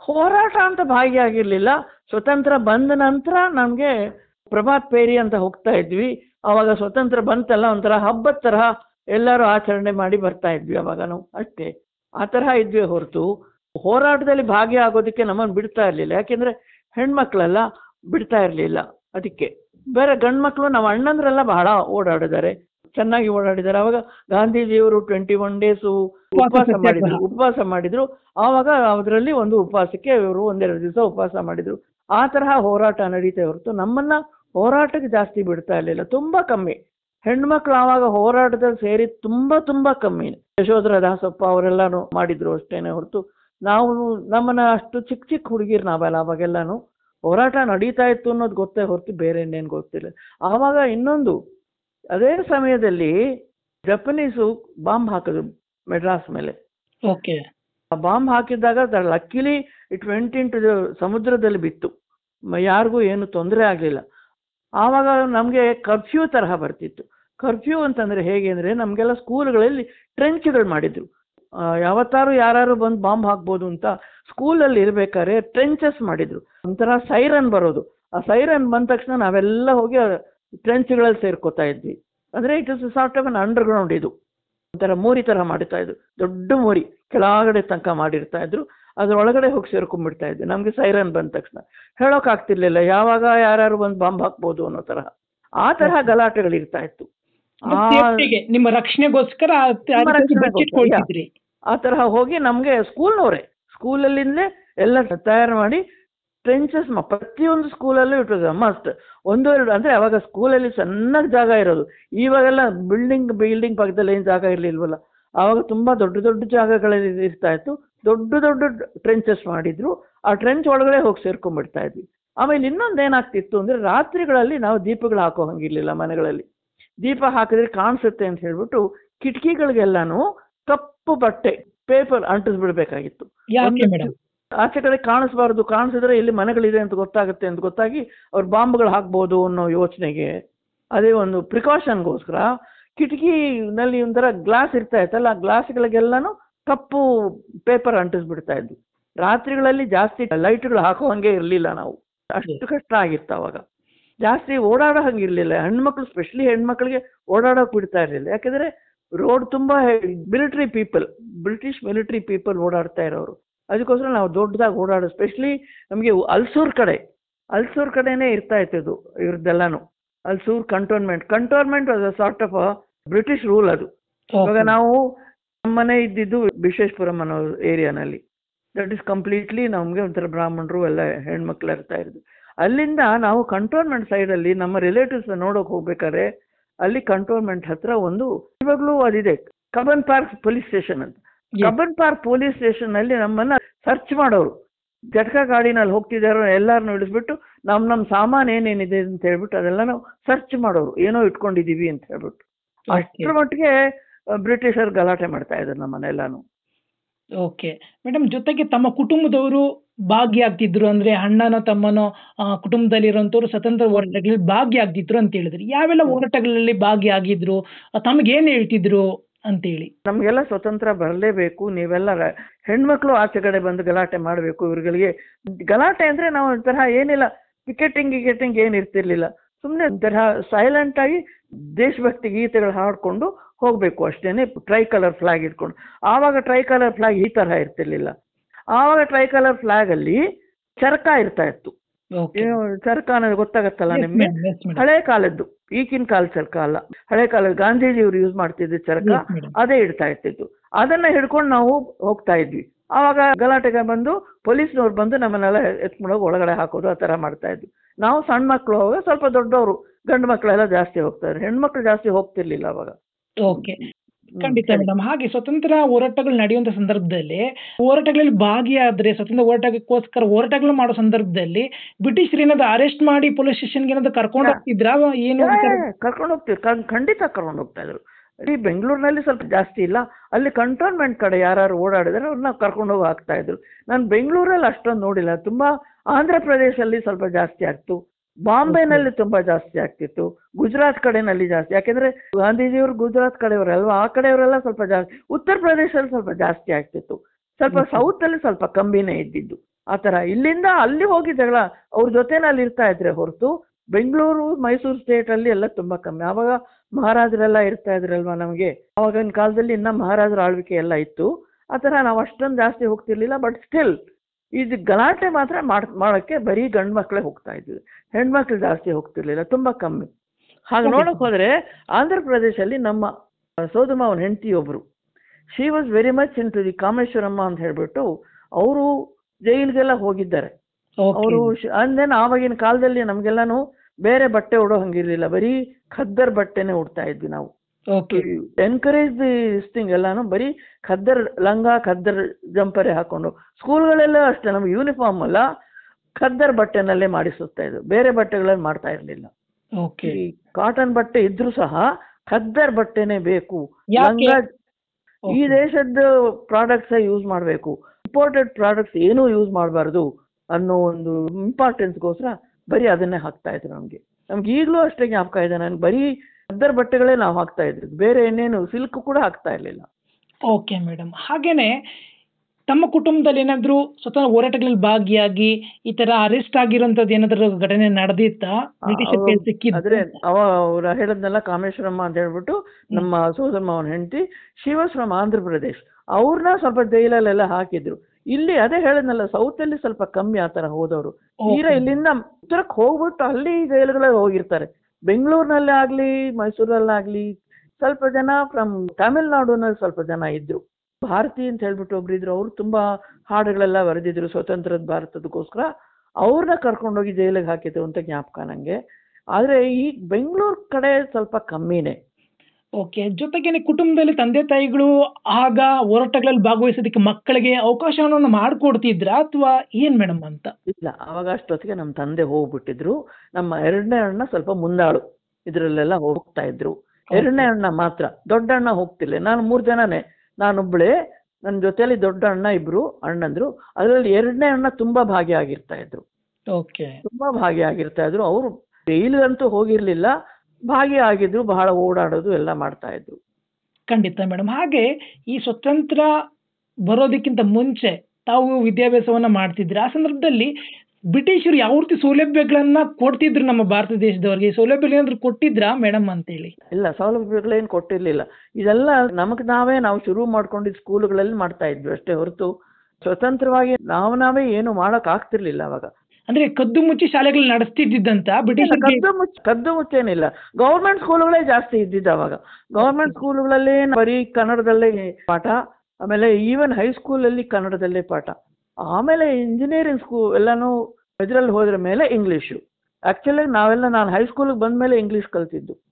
ಹೋರಾಟ ಅಂತ ಭಾಗಿಯಾಗಿರ್ಲಿಲ್ಲ. ಸ್ವತಂತ್ರ ಬಂದ ನಂತರ ನಮಗೆ ಪ್ರಭಾತ್ ಪೇರಿ ಅಂತ ಹೋಗ್ತಾ ಇದ್ವಿ. ಅವಾಗ ಸ್ವತಂತ್ರ ಬಂತಲ್ಲ, ಒಂಥರ ಹಬ್ಬದ ತರಹ ಎಲ್ಲರೂ ಆಚರಣೆ ಮಾಡಿ ಬರ್ತಾ ಇದ್ವಿ ಅವಾಗ ನಾವು ಅಷ್ಟೇ. ಆ ತರಹ ಇದ್ವಿ ಹೊರತು. ಹೋರಾಟದಲ್ಲಿ ಭಾಗಿಯಾಗೋದಕ್ಕೆ ನಮ್ಮನ್ನು ಬಿಡ್ತಾ ಇರಲಿಲ್ಲ. ಯಾಕೆಂದ್ರೆ ಹೆಣ್ಮಕ್ಳೆಲ್ಲ, ಬಿಡ್ತಾ ಇರಲಿಲ್ಲ. ಅದಕ್ಕೆ. ಬೇರೆ ಗಂಡು ಮಕ್ಕಳು ನಮ್ಮ ಅಣ್ಣಂದ್ರೆಲ್ಲ ಬಹಳ ಓಡಾಡಿದ್ದಾರೆ. ಚೆನ್ನಾಗಿ ಓಡಾಡಿದ್ದಾರೆ. ಅವಾಗ ಗಾಂಧೀಜಿಯವರು ಟ್ವೆಂಟಿ ಒನ್ ಡೇಸು ಉಪವಾಸ. ಮಾಡಿದ್ರು. ಉಪವಾಸ ಮಾಡಿದ್ರು. ಆವಾಗ ಅದರಲ್ಲಿ ಒಂದು ಉಪವಾಸಕ್ಕೆ ಇವರು ಒಂದೆರಡು ದಿವಸ ಉಪವಾಸ ಮಾಡಿದ್ರು. ಆ ತರಹ ಹೋರಾಟ ನಡೀತಾ ಹೊರತು. ನಮ್ಮನ್ನ ಹೋರಾಟಕ್ಕೆ ಜಾಸ್ತಿ ಬಿಡ್ತಾ ಇರಲಿಲ್ಲ. ತುಂಬಾ ಕಮ್ಮಿ. ಹೆಣ್ಮಕ್ಳು ಆವಾಗ ಹೋರಾಟದಲ್ಲಿ ಸೇರಿ ತುಂಬಾ ತುಂಬಾ ಕಮ್ಮಿ. ಯಶೋಧರ ದಾಸಪ್ಪ ಅವರೆಲ್ಲಾನು ಮಾಡಿದ್ರು ಅಷ್ಟೇನೆ ಹೊರತು. ನಾವು ನಮ್ಮನ್ನ ಅಷ್ಟು ಚಿಕ್ಕ ಚಿಕ್ಕ ಹುಡುಗಿರು ನಾವೆಲ್ಲ ಅವಾಗೆಲ್ಲಾನು. ಹೋರಾಟ ನಡೀತಾ ಇತ್ತು ಅನ್ನೋದು ಗೊತ್ತೇ ಹೊರತು ಬೇರೆ ಇನ್ನೇನು ಗೊತ್ತಿಲ್ಲ. ಆವಾಗ ಇನ್ನೊಂದು ಅದೇ ಸಮಯದಲ್ಲಿ ಜಪನೀಸು ಬಾಂಬ್ ಹಾಕಿದ್ರು ಮೆಡ್ರಾಸ್ ಮೇಲೆ. ಓಕೆ. ಆ ಬಾಂಬ್ ಹಾಕಿದಾಗ ಲಕ್ಕಿಲಿ ಇಟ್ ವೆಂಟ್ ಇಂಟು ಸಮುದ್ರದಲ್ಲಿ ಬಿತ್ತು. ಯಾರಿಗೂ ಏನು ತೊಂದರೆ ಆಗಲಿಲ್ಲ. ಆವಾಗ ನಮಗೆ ಕರ್ಫ್ಯೂ ತರಹ ಬರ್ತಿತ್ತು. ಕರ್ಫ್ಯೂ ಅಂತಂದ್ರೆ ಹೇಗೆ ಅಂದರೆ ನಮಗೆಲ್ಲ ಸ್ಕೂಲ್ಗಳಲ್ಲಿ ಟ್ರೆಂಚ್ಗಳು ಮಾಡಿದ್ರು. ಯಾವತ್ತಾರು ಯಾರು ಬಂದು ಬಾಂಬ್ ಹಾಕ್ಬೋದು ಅಂತ ಸ್ಕೂಲಲ್ಲಿ ಇರ್ಬೇಕಾದ್ರೆ ಟ್ರೆಂಚಸ್ ಮಾಡಿದ್ರು. ಒಂಥರ ಸೈರನ್ ಬರೋದು. ಆ ಸೈರನ್ ಬಂದ ತಕ್ಷಣ ನಾವೆಲ್ಲ ಹೋಗಿ ಟ್ರೆಂಚ್ಗಳಲ್ಲಿ ಸೇರ್ಕೋತಾ ಇದ್ವಿ. ಅಂದರೆ it is sort of an underground ಇದು. ಒಂಥರ ಮೋರಿ ಥರ ಮಾಡ್ತಾ ಇದ್ರು. ದೊಡ್ಡ ಮೋರಿ. ಕೆಳಗಡೆ ತನಕ ಮಾಡಿರ್ತಾ ಇದ್ರು. ಅದ್ರ ಒಳಗಡೆ ಹೋಗಿ ಸೇರ್ಕೊಂಡ್ಬಿಡ್ತಾ ಇದ್ವಿ. ನಮಗೆ ಸೈರನ್ ಬಂದ ತಕ್ಷಣ. ಹೇಳೋಕ್ಕಾಗ್ತಿರ್ಲಿಲ್ಲ ಯಾವಾಗ ಯಾರ್ಯಾರು ಒಂದು ಬಾಂಬ್ ಹಾಕ್ಬೋದು ಅನ್ನೋ ತರಹ. ಆ ತರಹ ಗಲಾಟೆಗಳು ಇರ್ತಾ ಇತ್ತು. ನಿಮ್ಮ ರಕ್ಷಣೆಗೋಸ್ಕರ ಆ ತರಹ ಹೋಗಿ ನಮಗೆ ಸ್ಕೂಲ್ನವರೇ ಸ್ಕೂಲಲ್ಲಿಂದಲೇ ಎಲ್ಲ ತಯಾರು ಮಾಡಿ ಟ್ರೆಂಚಸ್ ಪ್ರತಿಯೊಂದು ಸ್ಕೂಲಲ್ಲೂ ಇಟ್ ವಾಸ್ ಮಸ್ಟ್ ಒಂದು ಎರಡು ಅಂದರೆ ಅವಾಗ ಸ್ಕೂಲಲ್ಲಿ ಸಣ್ಣ ಜಾಗ ಇರೋದು. ಇವಾಗೆಲ್ಲ ಬಿಲ್ಡಿಂಗ್ ಬಿಲ್ಡಿಂಗ್ ಪಕ್ಕದಲ್ಲಿ ಏನು ಜಾಗ ಇರಲಿಲ್ವಲ್ಲ? ಆವಾಗ ತುಂಬ ದೊಡ್ಡ ದೊಡ್ಡ ಜಾಗಗಳಲ್ಲಿ ಇರ್ತಾ ಇತ್ತು. ದೊಡ್ಡ ದೊಡ್ಡ ಟ್ರೆಂಚಸ್ ಮಾಡಿದ್ರು. ಆ ಟ್ರೆಂಚ್ ಒಳಗಡೆ ಹೋಗಿ ಸೇರ್ಕೊಂಡ್ಬಿಡ್ತಾ ಇದ್ವಿ. ಆಮೇಲೆ ಇನ್ನೊಂದು ಏನಾಗ್ತಿತ್ತು ಅಂದರೆ ರಾತ್ರಿಗಳಲ್ಲಿ ನಾವು ದೀಪಗಳು ಹಾಕೋ ಹಂಗಿರಲಿಲ್ಲ ಮನೆಗಳಲ್ಲಿ. ದೀಪ ಹಾಕಿದ್ರೆ ಕಾಣಿಸುತ್ತೆ ಅಂತ ಹೇಳ್ಬಿಟ್ಟು ಕಿಟಕಿಗಳಿಗೆಲ್ಲಾನು ಕಪ್ಪು ಬಟ್ಟೆ ಪೇಪರ್ ಅಂಟಿಸ್ಬಿಡ್ಬೇಕಾಗಿತ್ತು. ಆಚೆ ಕಡೆ ಕಾಣಿಸ್ಬಾರ್ದು, ಕಾಣಿಸಿದ್ರೆ ಇಲ್ಲಿ ಮನೆಗಳಿದೆ ಅಂತ ಗೊತ್ತಾಗುತ್ತೆ ಅಂತ ಗೊತ್ತಾಗಿ ಅವ್ರು ಬಾಂಬ್ಗಳು ಹಾಕ್ಬೋದು ಅನ್ನೋ ಯೋಚನೆಗೆ ಅದೇ ಒಂದು ಪ್ರಿಕಾಷನ್ಗೋಸ್ಕರ ಕಿಟಕಿನಲ್ಲಿ ಒಂಥರ ಗ್ಲಾಸ್ ಇರ್ತಾ ಇತ್ತಲ್ಲ, ಆ ಗ್ಲಾಸ್ಗಳಿಗೆಲ್ಲಾನು ಕಪ್ಪು ಪೇಪರ್ ಅಂಟಿಸ್ಬಿಡ್ತಾ ಇದ್ವಿ. ರಾತ್ರಿಗಳಲ್ಲಿ ಜಾಸ್ತಿ ಲೈಟ್ಗಳು ಹಾಕೋ ಹಂಗೆ ಇರಲಿಲ್ಲ ನಾವು. ಅಷ್ಟು ಕಷ್ಟ ಆಗಿತ್ತು ಅವಾಗ. ಜಾಸ್ತಿ ಓಡಾಡೋ ಹಂಗಿರ್ಲಿಲ್ಲ ಹೆಣ್ಮಕ್ಳು, ಸ್ಪೆಷಲಿ ಹೆಣ್ಮಕ್ಳಿಗೆ ಓಡಾಡೋಕೆ ಬಿಡ್ತಾ ಇರಲಿಲ್ಲ. ಯಾಕಂದ್ರೆ ರೋಡ್ ತುಂಬಾ military people, British military people ಓಡಾಡ್ತಾ ಇರೋರು. ಅದಕ್ಕೋಸ್ಕರ ನಾವು ದೊಡ್ಡದಾಗಿ ಓಡಾಡೋ ಸ್ಪೆಷಲಿ ನಮಗೆ ಅಲ್ಸೂರ್ ಕಡೆ. ಅಲ್ಸೂರ್ ಕಡೆನೇ ಇರ್ತಾ ಇತ್ತು ಇವ್ರದ್ದೆಲ್ಲಾನು. Ulsoor cantonment cantonment was a sort of British rule ಅದು. ಇವಾಗ ನಾವು ನಮ್ಮನೆ ಇದ್ದಿದ್ದು ವಿಶ್ವೇಶ್ವರಂ ಅನ್ನೋ ಏರಿಯಾನಲ್ಲಿ. ದಟ್ ಇಸ್ ಕಂಪ್ಲೀಟ್ಲಿ ನಮಗೆ ಒಂಥರ ಬ್ರಾಹ್ಮಣರು ಎಲ್ಲ ಹೆಣ್ಮಕ್ಳು ಇರ್ತಾ ಇದ್ರು ಅಲ್ಲಿಂದ ನಾವು ಕಂಟೋನ್ಮೆಂಟ್ ಸೈಡಲ್ಲಿ ನಮ್ಮ ರಿಲೇಟಿವ್ಸ್ ನೋಡೋಕೆ ಹೋಗ್ಬೇಕಾದ್ರೆ ಅಲ್ಲಿ ಕಂಟೋನ್ಮೆಂಟ್ ಹತ್ರ ಒಂದು ಇವಾಗಲೂ ಅದಿದೆ. ಕಬನ್ ಪಾರ್ಕ್ ಪೊಲೀಸ್ ಸ್ಟೇಷನ್ ಅಂತ. ಕಬನ್ ಪಾರ್ಕ್ ಪೊಲೀಸ್ ಸ್ಟೇಷನ್ ಅಲ್ಲಿ ನಮ್ಮನ್ನ ಸರ್ಚ್ ಮಾಡೋರು. ಘಟಕ ಗಾಡಿನಲ್ಲಿ ಹೋಗ್ತಿದ್ದಾರೋ ಎಲ್ಲರನ್ನೂ ಇಳಿಸ್ಬಿಟ್ಟು ನಮ್ಮ ನಮ್ಮ ಸಾಮಾನು ಏನೇನಿದೆ ಅಂತ ಹೇಳ್ಬಿಟ್ಟು ಅದೆಲ್ಲ ನಾವು ಸರ್ಚ್ ಮಾಡೋರು. ಏನೋ ಇಟ್ಕೊಂಡಿದ್ದೀವಿ ಅಂತ ಹೇಳ್ಬಿಟ್ಟು. ಅಷ್ಟರ ಮಟ್ಟಿಗೆ ಬ್ರಿಟಿಷರು ಗಲಾಟೆ ಮಾಡ್ತಾ ಇದ್ರು ನಮ್ಮನ್ನೆಲ್ಲಾನು ಓಕೆ ಮೇಡಮ್ ಜೊತೆಗೆ ತಮ್ಮ ಕುಟುಂಬದವರು ಭಾಗಿಯಾಗ್ತಿದ್ರು ಅಂದ್ರೆ ಅಣ್ಣನೋ ತಮ್ಮನೋ ಕುಟುಂಬದಲ್ಲಿ ಕುಟುಂಬದಲ್ಲಿರುವಂತವ್ರು ಸ್ವತಂತ್ರ ಹೋರಾಟಗಳಲ್ಲಿ ಭಾಗಿಯಾಗ್ತಿದ್ರು ಅಂತ ಹೇಳಿದ್ರು. ಯಾವೆಲ್ಲ ಹೋರಾಟಗಳಲ್ಲಿ ಭಾಗಿಯಾಗಿದ್ರು? ಆ, ಏನ್ ಹೇಳ್ತಿದ್ರು? ಅಂತೇಳಿ. ನಮಗೆಲ್ಲ ಸ್ವತಂತ್ರ ಬರಲೇಬೇಕು. ನೀವೆಲ್ಲ ಹೆಣ್ಮಕ್ಳು ಆಚೆ ಕಡೆ ಬಂದು ಗಲಾಟೆ ಮಾಡಬೇಕು. ಇವ್ರುಗಳಿಗೆ ಗಲಾಟೆ ಅಂದ್ರೆ ನಾವು ಒಂಥರ ಏನಿಲ್ಲ, ಪಿಕೆಟಿಂಗ್, ಗಿಕೆಟಿಂಗ್ ಏನು ಇರ್ತಿರ್ಲಿಲ್ಲ. ಸುಮ್ಮನೆ ಒಂಥರ ಸೈಲೆಂಟ್ ಆಗಿ ದೇಶಭಕ್ತಿ ಗೀತೆಗಳು ಹಾಡ್ಕೊಂಡು ಹೋಗ್ಬೇಕು ಅಷ್ಟೇನೆ. ಟ್ರೈ ಕಲರ್ ಫ್ಲಾಗ್ ಇಟ್ಕೊಂಡು. ಆವಾಗ ಟ್ರೈ ಕಲರ್ ಫ್ಲಾಗ್ ಈ ತರಹ ಇರ್ತಿರ್ಲಿಲ್ಲ. ಆವಾಗ ಟ್ರೈ ಕಲರ್ ಫ್ಲಾಗ್ ಅಲ್ಲಿ ಚರಕ ಇರ್ತಾ ಇತ್ತು. ಚರಕ ಅನ್ನೋದು ಗೊತ್ತಾಗತ್ತಲ್ಲ ನಿಮ್ಗೆ? ಹಳೆ ಕಾಲದ್ದು ಈಗಿನ ಕಾಲ ಚರಕ ಅಲ್ಲ. ಹಳೆ ಕಾಲದ ಗಾಂಧೀಜಿಯವರು ಯೂಸ್ ಮಾಡ್ತಿದ್ದ ಚರಕ ಅದೇ ಇಡ್ತಾ ಇರ್ತಿತ್ತು. ಅದನ್ನ ಹಿಡ್ಕೊಂಡು ನಾವು ಹೋಗ್ತಾ ಇದ್ವಿ. ಆವಾಗ ಗಲಾಟೆಗೆ ಬಂದು ಪೊಲೀಸ್ನವ್ರು ಬಂದು ನಮ್ಮನ್ನೆಲ್ಲ ಎತ್ಕೊಂಡೋಗಿ ಒಳಗಡೆ ಹಾಕೋದು ಆ ತರ ಮಾಡ್ತಾ ಇದ್ವಿ. ನಾವು ಸಣ್ಣ ಮಕ್ಕಳು ಅವಾಗ ಸ್ವಲ್ಪ ದೊಡ್ಡವರು ಗಂಡು ಮಕ್ಕಳೆಲ್ಲ ಜಾಸ್ತಿ ಹೋಗ್ತಾರೆ ಹೆಣ್ಮಕ್ಳು ಜಾಸ್ತಿ ಹೋಗ್ತಿರ್ಲಿಲ್ಲ ಅವಾಗ. ಓಕೆ ಖಂಡಿತ ಮೇಡಮ್ ಹಾಗೆ ಸ್ವತಂತ್ರ ಹೋರಾಟಗಳು ನಡೆಯುವಂತ ಸಂದರ್ಭದಲ್ಲಿ ಹೋರಾಟಗಳಲ್ಲಿ ಭಾಗಿಯಾದ್ರೆ ಸ್ವತಂತ್ರ ಹೋರಾಟಕ್ಕೋಸ್ಕರ ಹೋರಾಟಗಳು ಮಾಡೋ ಸಂದರ್ಭದಲ್ಲಿ ಬ್ರಿಟಿಷರು ಏನಾದ್ರು ಅರೆಸ್ಟ್ ಮಾಡಿ ಪೊಲೀಸ್ ಸ್ಟೇಷನ್ ಏನಾದ್ರು ಕರ್ಕೊಂಡು ಹೋಗ್ತಿದ್ರ? ಏನು ಕರ್ಕೊಂಡು ಹೋಗ್ತೀವಿ. ಖಂಡಿತ ಕರ್ಕೊಂಡು ಹೋಗ್ತಾ ಇದ್ರು. ಇಡೀ ಬೆಂಗಳೂರಿನಲ್ಲಿ ಸ್ವಲ್ಪ ಜಾಸ್ತಿ ಇಲ್ಲ. ಅಲ್ಲಿ ಕಂಟೋನ್ಮೆಂಟ್ ಕಡೆ ಯಾರು ಓಡಾಡಿದ್ರೆ ಅವ್ರನ್ನ ಕರ್ಕೊಂಡು ಹೋಗಿ ಹಾಕ್ತಾ ಇದ್ರು. ನಾನು ಬೆಂಗಳೂರಲ್ಲಿ ಅಷ್ಟೊಂದು ನೋಡಿಲ್ಲ. ತುಂಬಾ ಆಂಧ್ರ ಪ್ರದೇಶಲ್ಲಿ ಸ್ವಲ್ಪ ಜಾಸ್ತಿ ಆಗ್ತು. ಬಾಂಬೆನಲ್ಲಿ ತುಂಬಾ ಜಾಸ್ತಿ ಆಗ್ತಿತ್ತು ಗುಜರಾತ್ ಕಡೆನಲ್ಲಿ ಜಾಸ್ತಿ. ಯಾಕೆಂದ್ರೆ ಗಾಂಧೀಜಿಯವರು ಗುಜರಾತ್ ಕಡೆಯವರಲ್ವಾ ಆ ಕಡೆಯವರೆಲ್ಲ ಸ್ವಲ್ಪ ಜಾಸ್ತಿ ಉತ್ತರ ಪ್ರದೇಶದಲ್ಲಿ ಸ್ವಲ್ಪ ಜಾಸ್ತಿ ಆಗ್ತಿತ್ತು. ಸ್ವಲ್ಪ ಸೌತ್ ಅಲ್ಲಿ ಸ್ವಲ್ಪ ಕಮ್ಮಿನೇ ಇದ್ದಿದ್ದು. ಆ ತರ. ಇಲ್ಲಿಂದ ಅಲ್ಲಿ ಹೋಗಿ ಜಗಳ ಅವ್ರ ಜೊತೆನಲ್ಲಿ ಇರ್ತಾ ಇದ್ರೆ ಹೊರತು ಬೆಂಗಳೂರು ಮೈಸೂರು ಸ್ಟೇಟ್ ಅಲ್ಲಿ ಎಲ್ಲ ತುಂಬಾ ಕಮ್ಮಿ. ಆವಾಗ ಮಹಾರಾಜರೆಲ್ಲ ಇರ್ತಾ ಇದ್ರಲ್ವಾ ನಮಗೆ? ಆವಾಗಿನ ಕಾಲದಲ್ಲಿ ಇನ್ನ ಮಹಾರಾಜರ ಆಳ್ವಿಕೆ ಎಲ್ಲ ಇತ್ತು. ಆ ಥರ ನಾವು ಅಷ್ಟೊಂದು ಜಾಸ್ತಿ ಹೋಗ್ತಿರ್ಲಿಲ್ಲ ಬಟ್ ಸ್ಟಿಲ್ ಇದು ಗಲಾಟೆ ಮಾತ್ರ ಮಾಡ್ ಮಾಡೋಕ್ಕೆ ಬರೀ ಗಂಡು ಮಕ್ಕಳೇ ಹೋಗ್ತಾ ಇದ್ವಿ ಹೆಣ್ಮಕ್ಳು ಜಾಸ್ತಿ ಹೋಗ್ತಿರ್ಲಿಲ್ಲ ತುಂಬಾ ಕಮ್ಮಿ. ಹಾಗೆ ನೋಡಕ್ ಹೋದರೆ ಆಂಧ್ರ ಪ್ರದೇಶಲ್ಲಿ ನಮ್ಮ ಸೋದಮ್ಮ ಅವನ ಹೆಂಡತಿ ಒಬ್ರು she was very much into the Kameshwaramma ಅಂತ ಹೇಳ್ಬಿಟ್ಟು ಅವರು ಜೈಲ್ಗೆಲ್ಲ ಹೋಗಿದ್ದಾರೆ. ಅವರು ಅಂದೇನು ಆವಾಗಿನ ಕಾಲದಲ್ಲಿ ನಮಗೆಲ್ಲಾನು ಬೇರೆ ಬಟ್ಟೆ ಉಡೋ ಹಂಗಿರಲಿಲ್ಲ. ಬರೀ ಖದ್ದರ್ ಬಟ್ಟೆನೆ ಉಡ್ತಾ ಇದ್ವಿ ನಾವು. ಓಕೆ ಎನ್ಕರೇಜ್ ದಿಸ್ ಥಿಂಗ್ ಎಲ್ಲಾನು ಬರೀ ಖದ್ದರ್ ಲಂಗ ಖದ್ದರ್ ಜಂಪರೇ ಹಾಕೊಂಡು. ಸ್ಕೂಲ್ಗಳೆಲ್ಲ ಅಷ್ಟೇ ನಮ್ಗೆ ಯೂನಿಫಾರ್ಮ್ ಅಲ್ಲ ಖದ್ದರ್ ಬಟ್ಟೆನಲ್ಲೇ ಮಾಡಿಸುತ್ತಾ ಇದ್ರು. ಬೇರೆ ಬಟ್ಟೆಗಳಲ್ಲಿ ಮಾಡ್ತಾ ಇರಲಿಲ್ಲ. ಓಕೆ ಕಾಟನ್ ಬಟ್ಟೆ ಇದ್ರೂ ಸಹ ಖದ್ದರ್ ಬಟ್ಟೆನೆ ಬೇಕು? ಲಂಗ ಈ ದೇಶದ ಪ್ರಾಡಕ್ಟ್ಸ್ ಯೂಸ್ ಮಾಡಬೇಕು. ಇಂಪೋರ್ಟೆಡ್ ಪ್ರಾಡಕ್ಟ್ಸ್ ಏನೂ ಯೂಸ್ ಮಾಡಬಾರ್ದು ಅನ್ನೋ ಒಂದು ಇಂಪಾರ್ಟೆನ್ಸ್ಗೋಸ್ಕರ ಬರೀ ಅದನ್ನೇ ಹಾಕ್ತಾ ಇದ್ರು ನಮ್ಗೆ. ನಮ್ಗೆ ಈಗಲೂ ಅಷ್ಟೇ ಜ್ಞಾಪಕ ಇದೆ ನನಗೆ ಬರೀ ಖದ್ದರ್ ಬಟ್ಟೆಗಳೇ ನಾವು ಹಾಕ್ತಾ ಇದ್ವಿ ಬೇರೆ ಏನೇನು ಸಿಲ್ಕ್ ಕೂಡ ಹಾಕ್ತಾ ಇರ್ಲಿಲ್ಲ. ಓಕೆ ಮೇಡಮ್ ಹಾಗೇನೆ ತಮ್ಮ ಕುಟುಂಬದಲ್ಲಿ ಏನಾದ್ರು ಸ್ವತಃ ಹೋರಾಟಗಳಲ್ಲಿ ಭಾಗಿಯಾಗಿ ಈ ತರ ಅರೆಸ್ಟ್ ಆಗಿರೋಂಥದ್ದು ಏನಾದ್ರು ಘಟನೆ ನಡೆದಿತ್ತಾ? ಬ್ರಿಟಿಷರ್ ಕೈಯಲ್ಲಿ ಸಿಕ್ಕಿದ್ದು? ಆದ್ರೆ ಅವ ಅವ್ರ ಹೇಳದ್ನೆಲ್ಲ ಕಾಮೇಶ್ವರಮ್ಮ ಅಂತ ಹೇಳ್ಬಿಟ್ಟು ನಮ್ಮ ಸೋದರಮ್ಮ ಅವನ ಹೆಂಡತಿ ಶಿವಶ್ರಮ ಫ್ರಮ್ ಆಂಧ್ರ ಪ್ರದೇಶ್. ಅವ್ರನ್ನ ಸ್ವಲ್ಪ ಜೈಲಲ್ಲೆಲ್ಲ ಹಾಕಿದ್ರು. ಇಲ್ಲಿ ಅದೇ ಹೇಳದ್ನಲ್ಲ ಸೌತ್ ಅಲ್ಲಿ ಸ್ವಲ್ಪ ಕಮ್ಮಿ ಆ ತರ ಹೋದವರು. ತೀರಾ ಇಲ್ಲಿಂದ ಉತ್ತರಕ್ಕೆ ಹೋಗ್ಬಿಟ್ಟು ಅಲ್ಲಿ ಜೈಲುಗಳಲ್ಲಿ ಹೋಗಿರ್ತಾರೆ. ಬೆಂಗಳೂರಿನಲ್ಲೇ ಆಗ್ಲಿ ಮೈಸೂರಲ್ಲಾಗ್ಲಿ ಸ್ವಲ್ಪ ಜನ ಫ್ರಮ್ ತಮಿಳ್ನಾಡುನಲ್ಲಿ ಸ್ವಲ್ಪ ಜನ ಇದ್ರು. ಭಾರತಿ ಅಂತ ಹೇಳ್ಬಿಟ್ಟು ಒಬ್ರು ಇದ್ರು. ಅವ್ರು ತುಂಬಾ ಹಾಡುಗಳೆಲ್ಲ ಬರೆದಿದ್ರು ಸ್ವತಂತ್ರದ ಭಾರತದಕ್ಕೋಸ್ಕರ ಅವ್ರನ್ನ ಕರ್ಕೊಂಡೋಗಿ ಜೈಲಿಗೆ ಹಾಕಿದ್ರು ಅಂತ ಜ್ಞಾಪಕ ನನಗೆ ಆದರೆ ಈ ಬೆಂಗಳೂರು ಕಡೆ ಸ್ವಲ್ಪ ಕಮ್ಮಿನೇ. ಓಕೆ ಜೊತೆಗೇನೆ ಕುಟುಂಬದಲ್ಲಿ ತಂದೆ ತಾಯಿಗಳು ಆಗ ಹೋರಾಟಗಳಲ್ಲಿ ಭಾಗವಹಿಸೋದಕ್ಕೆ ಮಕ್ಕಳಿಗೆ ಅವಕಾಶವನ್ನು ಮಾಡಿಕೊಡ್ತಿದ್ರಾ ಅಥವಾ ಏನ್ ಮೇಡಮ್ ಅಂತ? ಇಲ್ಲ ಅವಾಗ ಅಷ್ಟೊತ್ತಿಗೆ ನಮ್ಮ ತಂದೆ ಹೋಗ್ಬಿಟ್ಟಿದ್ರು. ನಮ್ಮ ಎರಡನೇ ಅಣ್ಣ ಸ್ವಲ್ಪ ಮುಂದಾಳು. ಇದ್ರಲ್ಲೆಲ್ಲ ಹೋಗ್ತಾ ಇದ್ರು. ಎರಡನೇ ಅಣ್ಣ ಮಾತ್ರ ದೊಡ್ಡ ಅಣ್ಣ ಹೋಗ್ತಿಲ್ಲ ನಾನು ಮೂರು ಜನನೇ. ನಾನೊಬ್ಬಳೇ ನನ್ನ ಜೊತೆಯಲ್ಲಿ ದೊಡ್ಡ ಅಣ್ಣ ಇಬ್ರು ಅಣ್ಣಂದ್ರು. ಅದರಲ್ಲಿ ಎರಡನೇ ಅಣ್ಣ ತುಂಬಾ ಭಾಗಿಯಾಗಿರ್ತಾ ಇದ್ರು. ಓಕೆ ತುಂಬಾ ಭಾಗಿಯಾಗಿರ್ತಾ ಇದ್ರು. ಅವರು ಜೈಲಿಗಂತೂ ಹೋಗಿರ್ಲಿಲ್ಲ. ಭಾಗಿಯಾಗಿದ್ರು ಬಹಳ ಓಡಾಡೋದು ಎಲ್ಲ ಮಾಡ್ತಾ ಇದ್ರು ಖಂಡಿತ ಮೇಡಮ್. ಹಾಗೆ ಈ ಸ್ವತಂತ್ರ ಬರೋದಕ್ಕಿಂತ ಮುಂಚೆ ತಾವು ವಿದ್ಯಾಭ್ಯಾಸವನ್ನ ಮಾಡ್ತಿದ್ರಿ ಆ ಸಂದರ್ಭದಲ್ಲಿ ಬ್ರಿಟಿಷರು ಯಾವ ರೀತಿ ಸೌಲಭ್ಯಗಳನ್ನ ಕೊಡ್ತಿದ್ರು ನಮ್ಮ ಭಾರತ ದೇಶದವರಿಗೆ? ಸೌಲಭ್ಯ ಏನಾದ್ರು ಕೊಟ್ಟಿದ್ರಾ ಮೇಡಮ್ ಅಂತೇಳಿ? ಇಲ್ಲ ಸೌಲಭ್ಯಗಳೇನು ಕೊಟ್ಟಿರ್ಲಿಲ್ಲ. ಇದೆಲ್ಲ ನಮಗ್ ನಾವೇ ನಾವು ಶುರು ಮಾಡ್ಕೊಂಡಿದ್ ಸ್ಕೂಲ್ಗಳಲ್ಲಿ ಮಾಡ್ತಾ ಇದ್ವಿ ಅಷ್ಟೇ ಹೊರತು. ಸ್ವತಂತ್ರವಾಗಿ ನಾವು ನಾವೇ ಏನು ಮಾಡಕ್ ಆಗ್ತಿರ್ಲಿಲ್ಲ ಅವಾಗ. ಅಂದ್ರೆ ಕದ್ದು ಮುಚ್ಚಿ ಶಾಲೆಗಳು ನಡೆಸ್ತಿದ್ದಂತ ಬ್ರಿಟಿಷ್ ಕದ್ದು ಮುಚ್ಚಿ ಕದ್ದು ಮುಚ್ಚೇನಿಲ್ಲ. ಗೌರ್ಮೆಂಟ್ ಸ್ಕೂಲ್ಗಳೇ ಜಾಸ್ತಿ ಇದ್ದಿದ್ದು ಅವಾಗ. ಗೌರ್ಮೆಂಟ್ ಸ್ಕೂಲ್ಗಳಲ್ಲಿ ಬರೀ ಕನ್ನಡದಲ್ಲೇ ಪಾಠ ಆಮೇಲೆ ಈವನ್ ಹೈಸ್ಕೂಲಲ್ಲಿ ಕನ್ನಡದಲ್ಲೇ ಪಾಠ. ಆಮೇಲೆ ಇಂಜಿನಿಯರಿಂಗ್ ಸ್ಕೂಲ್ ಎಲ್ಲಾನು ಇದರಲ್ಲಿ ಹೋದ್ರ ಮೇಲೆ ಇಂಗ್ಲಿಷು ಆಕ್ಚುಲಿ ನಾವೆಲ್ಲ ನಾನು ಹೈಸ್ಕೂಲಿಗೆ ಬಂದ ಮೇಲೆ ಇಂಗ್ಲಿಷ್ ಕಲ್ತಿದ್ದು.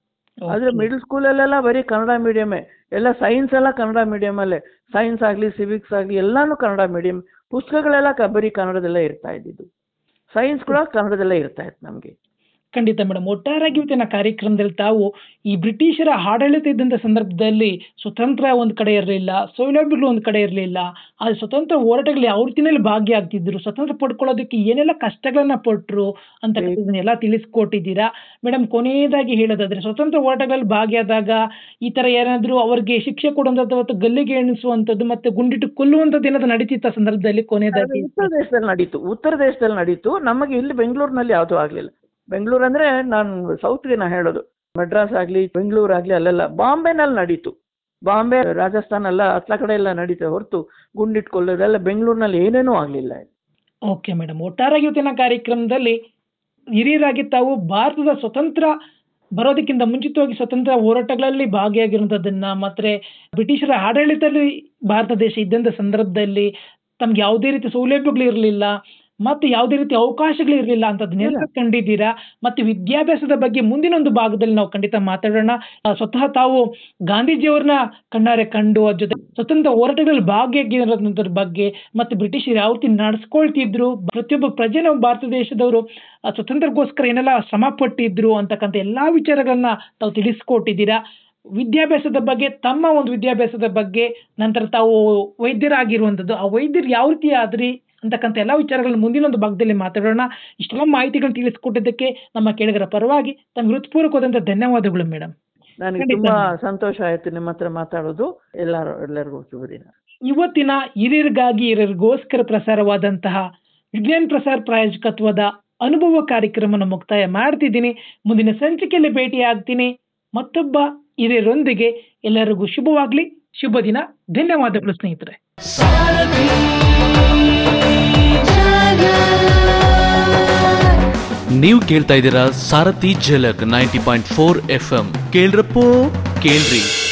ಆದ್ರೆ ಮಿಡಲ್ ಸ್ಕೂಲಲ್ಲೆಲ್ಲ ಬರೀ ಕನ್ನಡ ಮೀಡಿಯಮೇ ಎಲ್ಲ ಸೈನ್ಸ್ ಎಲ್ಲ ಕನ್ನಡ ಮೀಡಿಯಮಲ್ಲೇ ಸೈನ್ಸ್ ಆಗಲಿ ಸಿವಿಕ್ಸ್ ಆಗಲಿ ಎಲ್ಲಾನು ಕನ್ನಡ ಮೀಡಿಯಂ ಪುಸ್ತಕಗಳೆಲ್ಲ ಕ- ಬರೀ ಕನ್ನಡದಲ್ಲೇ ಇರ್ತಾ ಇದ್ದಿದ್ದು. ಸೈನ್ಸ್ ಕೂಡ ಕನ್ನಡದಲ್ಲೇ ಇರ್ತಾ ಇತ್ತು ನಮಗೆ. ಖಂಡಿತ ಮೇಡಮ್ ಒಟ್ಟಾರಾಗಿ ಇವತ್ತಿನ ಕಾರ್ಯಕ್ರಮದಲ್ಲಿ ತಾವು ಈ ಬ್ರಿಟಿಷರ ಆಡಳಿತ ಇದ್ದಂತ ಸಂದರ್ಭದಲ್ಲಿ ಸ್ವತಂತ್ರ ಒಂದ್ ಕಡೆ ಇರಲಿಲ್ಲ ಸೌಲಭ್ಯಗಳು ಒಂದ್ ಕಡೆ ಇರಲಿಲ್ಲ ಆ ಸ್ವತಂತ್ರ ಹೋರಾಟಗಳು ಯಾವ ರೀತಿಯಲ್ಲಿ ಭಾಗಿಯಾಗ್ತಿದ್ರು. ಸ್ವತಂತ್ರ ಪಡ್ಕೊಳ್ಳೋದಕ್ಕೆ ಏನೆಲ್ಲ ಕಷ್ಟಗಳನ್ನ ಪಟ್ರು ಅಂತ ಎಲ್ಲ ತಿಳಿಸ್ಕೊಟ್ಟಿದ್ದೀರಾ? ಮೇಡಮ್ ಕೊನೆಯದಾಗಿ ಹೇಳೋದಾದ್ರೆ ಸ್ವತಂತ್ರ ಹೋರಾಟಗಳಲ್ಲಿ ಭಾಗಿಯಾದಾಗ ಈ ತರ ಏನಾದ್ರು ಅವ್ರಿಗೆ ಶಿಕ್ಷೆ ಕೊಡುವಂಥದ್ದು ಅಥವಾ ಗಲ್ಲಿಗೆ ಎಣಿಸುವಂಥದ್ದು ಮತ್ತೆ ಗುಂಡಿಟ್ಟು ಕೊಲ್ಲುವಂಥದ್ದು ಏನಾದ್ರು ನಡೀತಿತ್ತ ಸಂದರ್ಭದಲ್ಲಿ ಕೊನೆಯದಾಗಿ? ಉತ್ತರ ದೇಶದಲ್ಲಿ ನಡೀತು. ಉತ್ತರ ದೇಶದಲ್ಲಿ ನಡೀತು. ನಮಗೆ ಇಲ್ಲಿ ಬೆಂಗಳೂರಿನಲ್ಲಿ ಯಾವುದೂ ಆಗಲಿಲ್ಲ. ಬೆಂಗಳೂರು ಅಂದ್ರೆ ನಾನು ಸೌತ್ಗೆ ನಾ ಹೇಳೋದು. ಮಡ್ರಾಸ್ ಆಗಲಿ, ಬೆಂಗಳೂರು ಆಗಲಿ ಅಲ್ಲೆಲ್ಲ ಬಾಂಬೆನಲ್ಲಿ ನಡೀತು. ಬಾಂಬೆ, ರಾಜಸ್ಥಾನ ಎಲ್ಲ ಹತ್ತಲ ಕಡೆ ಎಲ್ಲ ನಡೀತೆ ಹೊರತು ಗುಂಡಿಟ್ಕೊಳ್ಳೋದೆಲ್ಲ ಬೆಂಗಳೂರಿನಲ್ಲಿ ಏನೇನೂ ಆಗಲಿಲ್ಲ ಓಕೆ ಮೇಡಮ್ ಒಟ್ಟಾರೆಯಾಗಿ ಇವತ್ತಿನ ಕಾರ್ಯಕ್ರಮದಲ್ಲಿ ಹಿರಿಯರಾಗಿ ತಾವು ಭಾರತದ ಸ್ವತಂತ್ರ ಬರೋದಕ್ಕಿಂತ ಮುಂಚಿತವಾಗಿ ಸ್ವತಂತ್ರ ಹೋರಾಟಗಳಲ್ಲಿ ಭಾಗಿಯಾಗಿರುವಂಥದ್ದನ್ನ ಮತ್ತೆ ಬ್ರಿಟಿಷರ ಆಡಳಿತದಲ್ಲಿ ಭಾರತ ದೇಶ ಇದ್ದಂಥ ಸಂದರ್ಭದಲ್ಲಿ ತಮ್ಗೆ ಯಾವುದೇ ರೀತಿ ಸೌಲಭ್ಯಗಳು ಇರಲಿಲ್ಲ. ಮತ್ತೆ ಯಾವುದೇ ರೀತಿ ಅವಕಾಶಗಳು ಇರಲಿಲ್ಲ ಅಂತದನ್ನೆಲ್ಲ ಕಂಡಿದ್ದೀರಾ? ಮತ್ತೆ ವಿದ್ಯಾಭ್ಯಾಸದ ಬಗ್ಗೆ ಮುಂದಿನ ಒಂದು ಭಾಗದಲ್ಲಿ ನಾವು ಖಂಡಿತ ಮಾತಾಡೋಣ. ಸ್ವತಃ ತಾವು ಗಾಂಧೀಜಿಯವ್ರನ್ನ ಕಣ್ಣಾರೆ ಕಂಡು ಅದ್ರ ಜೊತೆ ಸ್ವತಂತ್ರ ಹೋರಾಟಗಳಲ್ಲಿ ಭಾಗಿಯಾಗಿರೋದ್ರ ಬಗ್ಗೆ ಮತ್ತೆ ಬ್ರಿಟಿಷರು ಯಾವ ರೀತಿ ನಡೆಸ್ಕೊಳ್ತಿದ್ರು. ಪ್ರತಿಯೊಬ್ಬ ಪ್ರಜೆ ನಮ್ಮ ಭಾರತ ದೇಶದವರು ಸ್ವತಂತ್ರಕ್ಕೋಸ್ಕರ ಏನೆಲ್ಲ ಶ್ರಮ ಪಟ್ಟಿದ್ರು ಅಂತಕ್ಕಂಥ ಎಲ್ಲಾ ವಿಚಾರಗಳನ್ನ ತಾವು ತಿಳಿಸ್ಕೊಟ್ಟಿದ್ದೀರಾ? ವಿದ್ಯಾಭ್ಯಾಸದ ಬಗ್ಗೆ ತಮ್ಮ ಒಂದು ವಿದ್ಯಾಭ್ಯಾಸದ ಬಗ್ಗೆ ನಂತರ ತಾವು ವೈದ್ಯರಾಗಿರುವಂಥದ್ದು. ಆ ವೈದ್ಯರು ಯಾವ ರೀತಿ ಆದ್ರಿ? ಅಂತಕ್ಕಂಥ ಎಲ್ಲ ವಿಚಾರಗಳನ್ನು ಮುಂದಿನ ಒಂದು ಭಾಗದಲ್ಲಿ ಮಾತಾಡೋಣ. ಇಷ್ಟೆಲ್ಲ ಮಾಹಿತಿಗಳನ್ನ ತಿಳಿಸ್ಕೊಟ್ಟಿದ್ದಕ್ಕೆ ನಮ್ಮ ಕೇಳಿಗರ ಪರವಾಗಿ ತಮ್ಮ ಹೃತ್ಪೂರ್ವಕವಾದಂಥ ಧನ್ಯವಾದಗಳು ಮೇಡಮ್ ನನಗೆ ತುಂಬಾ ಸಂತೋಷ ಆಯ್ತು ನಿಮ್ಮ ಹತ್ರ ಮಾತಾಡೋದು. ಎಲ್ಲರೂ ಎಲ್ಲರಿಗೂ ಶುಭದಿನ ಇವತ್ತಿನ ಹಿರಿಯರಿಗಾಗಿ ಹಿರಿಯರಿಗೋಸ್ಕರ ಪ್ರಸಾರವಾದಂತಹ ವಿಜ್ಞಾನ ಪ್ರಸಾರ ಪ್ರಾಯೋಜಕತ್ವದ ಅನುಭವ ಕಾರ್ಯಕ್ರಮನ ಮುಕ್ತಾಯ ಮಾಡ್ತಿದ್ದೀನಿ. ಮುಂದಿನ ಸಂಚಿಕೆಯಲ್ಲಿ ಭೇಟಿ ಆಗ್ತೀನಿ ಮತ್ತೊಬ್ಬ ಹಿರಿಯರೊಂದಿಗೆ ಎಲ್ಲರಿಗೂ ಶುಭವಾಗ್ಲಿ. ಶುಭ ದಿನ. ಧನ್ಯವಾದಗಳು ಸ್ನೇಹಿತರೆ. ನೀವು ಕೇಳ್ತಾ ಇದ್ದೀರಾ Sarathi Jhalak ninety point four F M ಕೇಳ್ರಪ್ಪೋ ಕೇಳ್ರಿ.